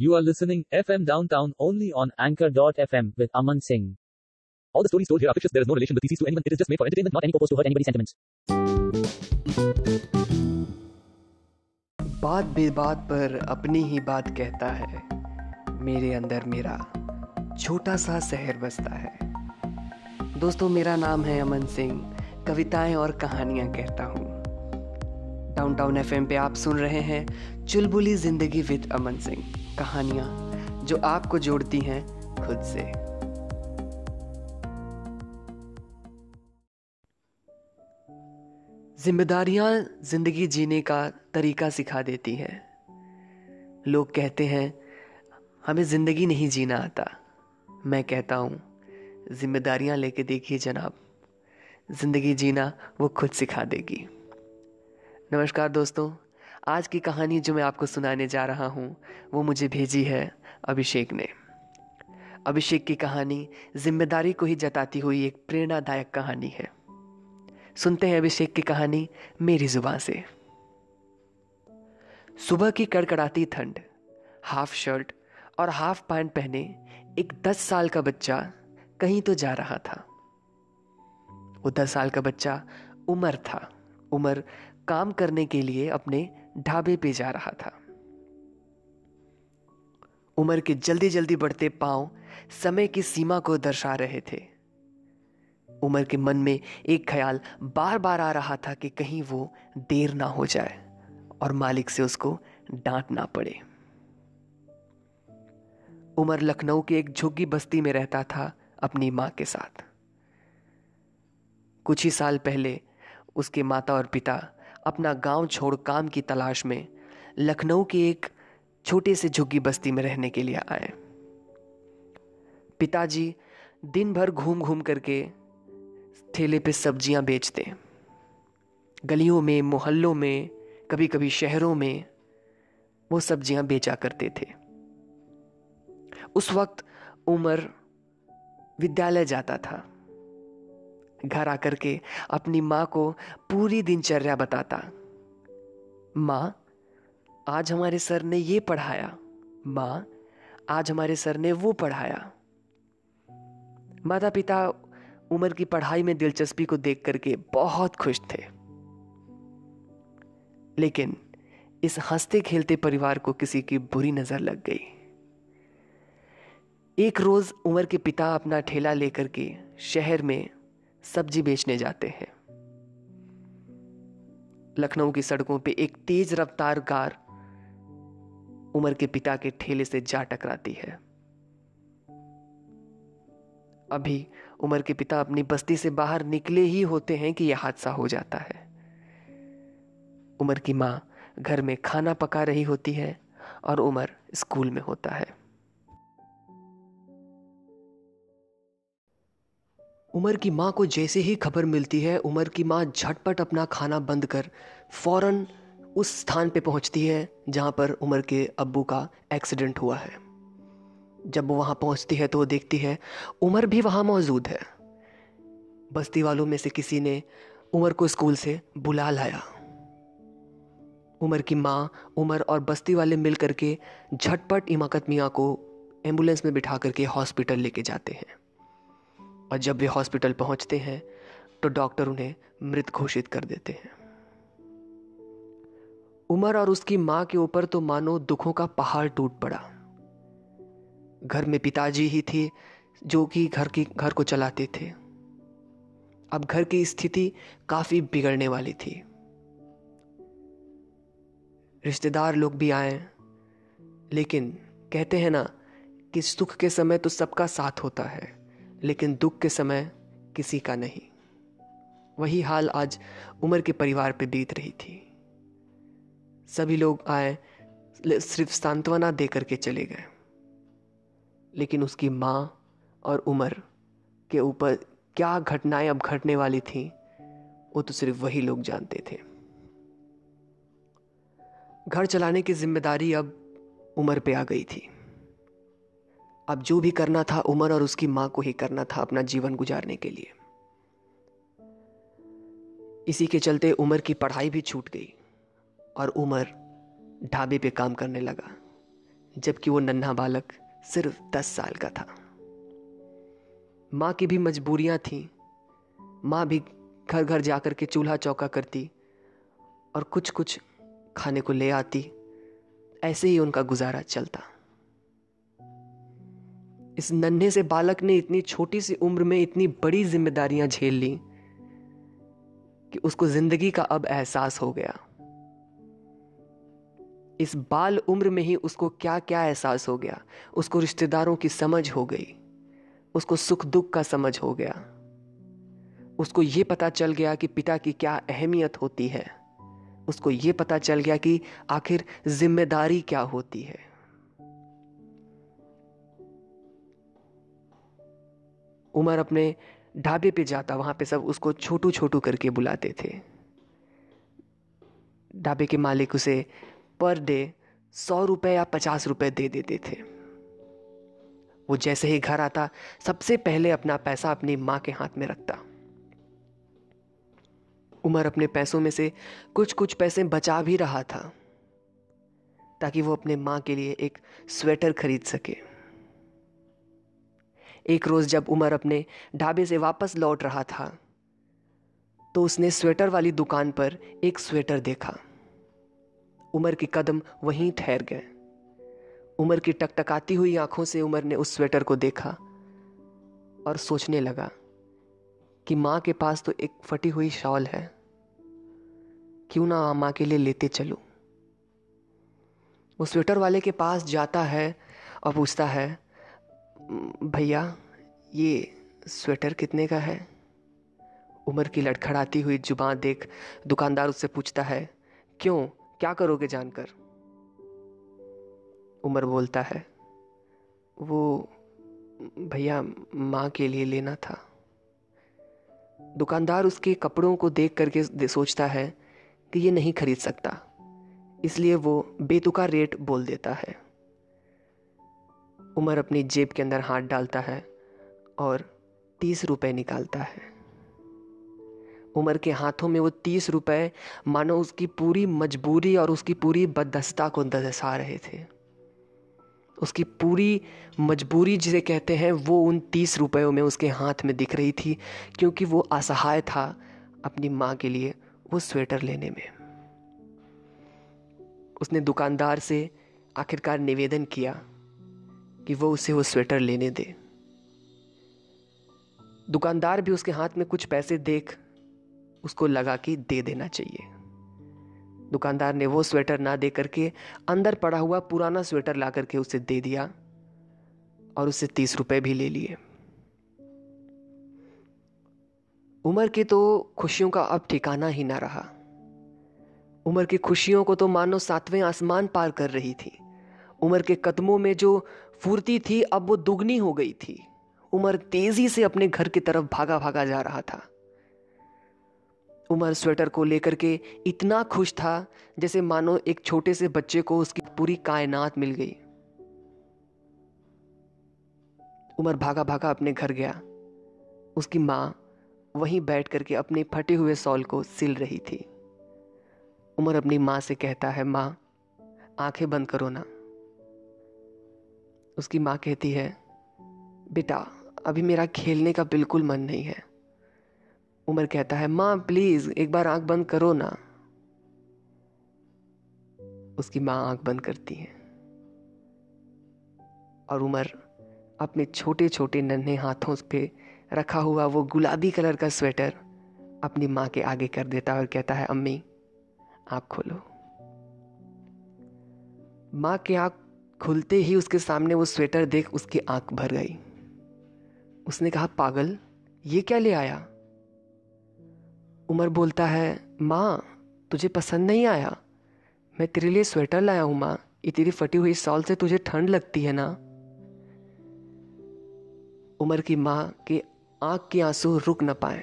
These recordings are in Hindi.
You are listening FM Downtown only on Anchor.fm with Aman Singh. All the stories told here are fictitious. There is no relation to thesis to anyone. It is just made for entertainment, not any purpose to hurt anybody's sentiments. बात बेबात पर अपनी ही बात कहता है मेरे अंदर मेरा छोटा सा शहर बसता है दोस्तों मेरा नाम है अमन सिंह कविताएँ और कहानियाँ कहता हूँ डाउनटाउन एफएम पे आप सुन रहे हैं चुलबुली ज़िंदगी विद अमन सिंह कहानियाँ जो आपको जोड़ती हैं खुद से। जिम्मेदारियाँ ज़िंदगी जीने का तरीका सिखा देती हैं। लोग कहते हैं, हमें ज़िंदगी नहीं जीना आता। मैं कहता हूँ, जिम्मेदारियाँ लेके देखिए जनाब। ज़िंदगी जीना वो खुद सिखा देगी। नमस्कार दोस्तों आज की कहानी जो मैं आपको सुनाने जा रहा हूँ, वो मुझे भेजी है अभिषेक ने। अभिषेक की कहानी ज़िम्मेदारी को ही जताती हुई एक प्रेरणादायक कहानी है। सुनते हैं अभिषेक की कहानी मेरी ज़ुबान से। सुबह की कड़कड़ाती ठंड, हाफ़ शर्ट और हाफ़ पैंट पहने एक दस साल का बच्चा कहीं तो जा रहा था। वो दस साल का बच्चा उमर था। उमर काम करने के लिए अपने ढाबे पे जा रहा था। उम्र के जल्दी जल्दी बढ़ते पाँव समय की सीमा को दर्शा रहे थे। उमर के मन में एक ख्याल बार बार आ रहा था कि कहीं वो देर ना हो जाए और मालिक से उसको डांट ना पड़े। उमर लखनऊ की एक झुग्गी बस्ती में रहता था अपनी माँ के साथ। कुछ ही साल पहले उसके माता और पिता अपना गाँव छोड़ काम की तलाश में लखनऊ के एक छोटे से झुग्गी बस्ती में रहने के लिए आए। पिताजी दिन भर घूम घूम करके ठेले पे सब्ज़ियाँ बेचते। गलियों में, मोहल्लों में कभी कभी शहरों में वो सब्ज़ियाँ बेचा करते थे। उस वक्त उमर विद्यालय जाता था। घर आकर के अपनी माँ को पूरी दिनचर्या बताता। माँ, आज हमारे सर ने ये पढ़ाया। माँ, आज हमारे सर ने वो पढ़ाया। माता पिता उमर की पढ़ाई में दिलचस्पी को देख करके बहुत खुश थे। लेकिन इस हँसते खेलते परिवार को किसी की बुरी नज़र लग गई। एक रोज उमर के पिता अपना ठेला लेकर के शहर में सब्ज़ी बेचने जाते हैं। लखनऊ की सड़कों पे एक तेज रफ्तार कार उमर के पिता के ठेले से जा टकराती है। अभी उमर के पिता अपनी बस्ती से बाहर निकले ही होते हैं कि यह हादसा हो जाता है। उमर की माँ घर में खाना पका रही होती है और उमर स्कूल में होता है। उमर की माँ को जैसे ही खबर मिलती है, उमर की माँ झटपट अपना खाना बंद कर फ़ौरन उस स्थान पे पहुँचती है, जहाँ पर उमर के अब्बू का एक्सीडेंट हुआ है। जब वो वहाँ पहुँचती है तो वो देखती है, उमर भी वहाँ मौजूद है। बस्ती वालों में से किसी ने उमर को स्कूल से बुला लाया। उमर की माँ, उमर और बस्ती वाले मिल करके झटपट इमाकत मियाँ को एंबुलेंस में बिठा करके हॉस्पिटल लेके जाते हैं। और जब वे हॉस्पिटल पहुँचते हैं तो डॉक्टर उन्हें मृत घोषित कर देते हैं। उमर और उसकी माँ के ऊपर तो मानो दुखों का पहाड़ टूट पड़ा। घर में पिताजी ही थे, जो कि घर की, घर को चलाते थे। अब घर की स्थिति काफ़ी बिगड़ने वाली थी। रिश्तेदार लोग भी आए, लेकिन कहते हैं ना कि सुख के समय तो सबका साथ होता है। लेकिन दुख के समय किसी का नहीं। वही हाल आज उमर के परिवार पे बीत रही थी। सभी लोग आए सिर्फ़ सांत्वना दे करके चले गए। लेकिन उसकी माँ और उमर के ऊपर क्या घटनाएँ अब घटने वाली थी, वो तो सिर्फ़ वही लोग जानते थे। घर चलाने की ज़िम्मेदारी अब उमर पे आ गई थी। अब जो भी करना था उमर और उसकी माँ को ही करना था अपना जीवन गुजारने के लिए। इसी के चलते उमर की पढ़ाई भी छूट गई और उमर ढाबे पे काम करने लगा, जबकि वो नन्हा बालक सिर्फ़ दस साल का था। माँ की भी मजबूरियाँ थीं। माँ भी घर घर जाकर के चूल्हा चौका करती और कुछ कुछ खाने को ले आती, ऐसे ही उनका गुजारा चलता। इस नन्हे से बालक ने इतनी छोटी सी उम्र में इतनी बड़ी जिम्मेदारियाँ झेल ली कि उसको ज़िंदगी का अब एहसास हो गया। इस बाल उम्र में ही उसको क्या क्या एहसास हो गया? उसको रिश्तेदारों की समझ हो गई। उसको सुख दुख का समझ हो गया। उसको ये पता चल गया कि पिता की क्या अहमियत होती है। उसको ये पता चल गया कि आखिर ज़िम्मेदारी क्या होती है। उमर अपने ढाबे पे जाता, वहाँ पे सब उसको छोटू छोटू करके बुलाते थे। ढाबे के मालिक उसे पर डे सौ रुपए या पचास रुपए दे देते थे। वो जैसे ही घर आता, सबसे पहले अपना पैसा अपनी माँ के हाथ में रखता। उमर अपने पैसों में से कुछ कुछ पैसे बचा भी रहा था, ताकि वो अपने माँ के लिए एक स्वेटर खरीद सके। एक रोज जब उमर अपने ढाबे से वापस लौट रहा था तो उसने स्वेटर वाली दुकान पर एक स्वेटर देखा। उमर के कदम वहीं ठहर गए। उमर की टकटकाती हुई आँखों से उमर ने उस स्वेटर को देखा और सोचने लगा कि माँ के पास तो एक फटी हुई शॉल है। क्यों ना माँ के लिए लेते चलूँ? वो स्वेटर वाले के पास जाता है और पूछता है भैया, ये स्वेटर कितने का है? उमर की लड़खड़ाती हुई ज़ुबान देख दुकानदार उससे पूछता है, क्यों? क्या करोगे जानकर? उमर बोलता है, वो भैया, माँ के लिए लेना था। दुकानदार उसके कपड़ों को देख करके सोचता है कि ये नहीं खरीद सकता, इसलिए वो बेतुका रेट बोल देता है। उमर अपनी जेब के अंदर हाथ डालता है और तीस रुपए निकालता है। उमर के हाथों में वो तीस रुपए, मानो उसकी पूरी मजबूरी और उसकी पूरी बदस्ता को दर्शा रहे थे। उसकी पूरी मजबूरी जिसे कहते हैं, वो उन तीस रुपयों में उसके हाथ में दिख रही थी, क्योंकि वो असहाय था अपनी माँ के लिए वो स्वेटर लेने में। उसने दुकानदार से आखिरकार निवेदन किया कि वो उसे वो स्वेटर लेने दे। दुकानदार भी उसके हाथ में कुछ पैसे देख उसको लगा कि दे देना चाहिए। दुकानदार ने वो स्वेटर ना दे करके अंदर पड़ा हुआ पुराना स्वेटर ला करके उसे दे दिया और उससे तीस रुपए भी ले लिए। उमर की तो खुशियों का अब ठिकाना ही ना रहा। उमर की खुशियों को तो मानो सातवें आसमान पार कर रही थी। उमर के कदमों में जो फुर्ती थी, अब वो दुगनी हो गई थी। उमर तेज़ी से अपने घर की तरफ़ भागा भागा जा रहा था। उमर स्वेटर को लेकर के इतना खुश था, जैसे मानो एक छोटे से बच्चे को उसकी पूरी कायनात मिल गई। उमर भागा भागा अपने घर गया। उसकी माँ वहीं बैठ करके अपने फटे हुए सॉल को सिल रही थी। उमर अपनी माँ से कहता है, माँ, आँखें बंद करो ना। उसकी माँ कहती है, बेटा, अभी मेरा खेलने का बिल्कुल मन नहीं है। उमर कहता है, माँ, प्लीज़, एक बार आँख बंद करो ना। उसकी माँ आँख बंद करती है। और उमर अपने छोटे छोटे नन्हे हाथों पे रखा हुआ वो गुलाबी कलर का स्वेटर अपनी माँ के आगे कर देता और कहता है, अम्मी, आँख खोलो। माँ की आँख खुलते ही उसके सामने वो स्वेटर देख उसकी आँख भर गई। उसने कहा, पागल, ये क्या ले आया? उमर बोलता है, माँ, तुझे पसंद नहीं आया। मैं तेरे लिए स्वेटर लाया हूँ, माँ। ये तेरी फटी हुई सॉल से तुझे ठंड लगती है ना? उमर की माँ के आँख के आँसू रुक न पाए।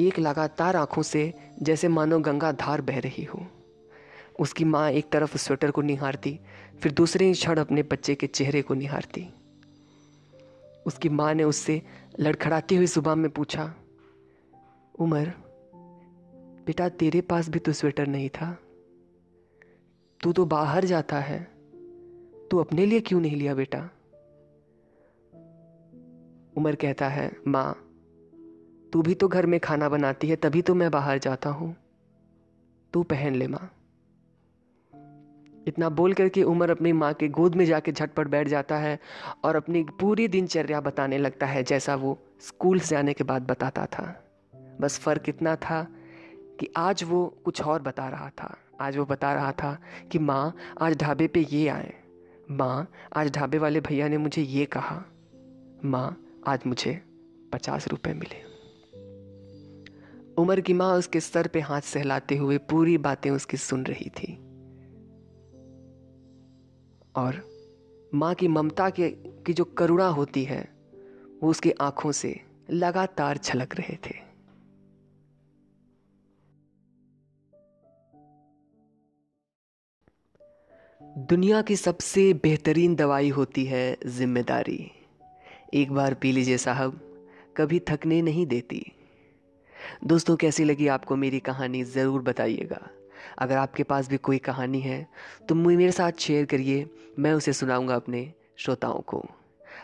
एक लगातार आँखों से, जैसे मानो गंगा धार बह रही हो। उसकी माँ एक तरफ़ स्वेटर को निहारती, फिर दूसरे ही क्षण अपने बच्चे के चेहरे को निहारती। उसकी माँ ने उससे लड़खड़ाती हुई सुबह में पूछा, उमर, बेटा तेरे पास भी तो स्वेटर नहीं था। तू तो बाहर जाता है। तू अपने लिए क्यों नहीं लिया बेटा? उमर कहता है, माँ, तू भी तो घर में खाना बनाती है, तभी तो मैं बाहर जाता हूँ। तू पहन ले माँ। इतना बोल करके उमर अपनी माँ के गोद में जाके झटपट बैठ जाता है और अपनी पूरी दिनचर्या बताने लगता है, जैसा वो स्कूल से आने के बाद बताता था। बस फ़र्क इतना था कि आज वो कुछ और बता रहा था। आज वो बता रहा था कि माँ, आज ढाबे पे ये आए। माँ, आज ढाबे वाले भैया ने मुझे ये कहा। माँ, आज मुझे पचास रुपए मिले। उमर की माँ उसके सर पे हाथ सहलाते हुए पूरी बातें उसकी सुन रही थी। और माँ की ममता के, की जो करुणा होती है, वो उसकी आँखों से लगातार छलक रहे थे। दुनिया की सबसे बेहतरीन दवाई होती है ज़िम्मेदारी। एक बार पी लीजिए साहब, कभी थकने नहीं देती। दोस्तों, कैसी लगी आपको मेरी कहानी, ज़रूर बताइएगा। अगर आपके पास भी कोई कहानी है तो मेरे साथ शेयर करिए, मैं उसे सुनाऊँगा अपने श्रोताओं को।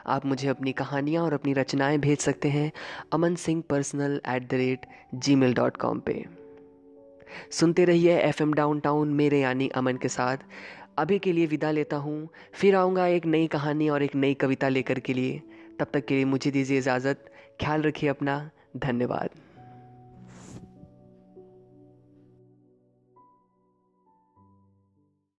आप मुझे अपनी कहानियाँ और अपनी रचनाएँ भेज सकते हैं Aman Singh personal at the rate gmail dot com पर सुनते रहिए एफ़ एम डाउन टाउन मेरे यानी अमन के साथ। अभी के लिए विदा लेता हूँ, फिर आऊँगा एक नई कहानी और एक नई कविता लेकर के लिए। तब तक के लिए मुझे दीजिए इजाज़त, ख्याल रखिए अपना, धन्यवाद।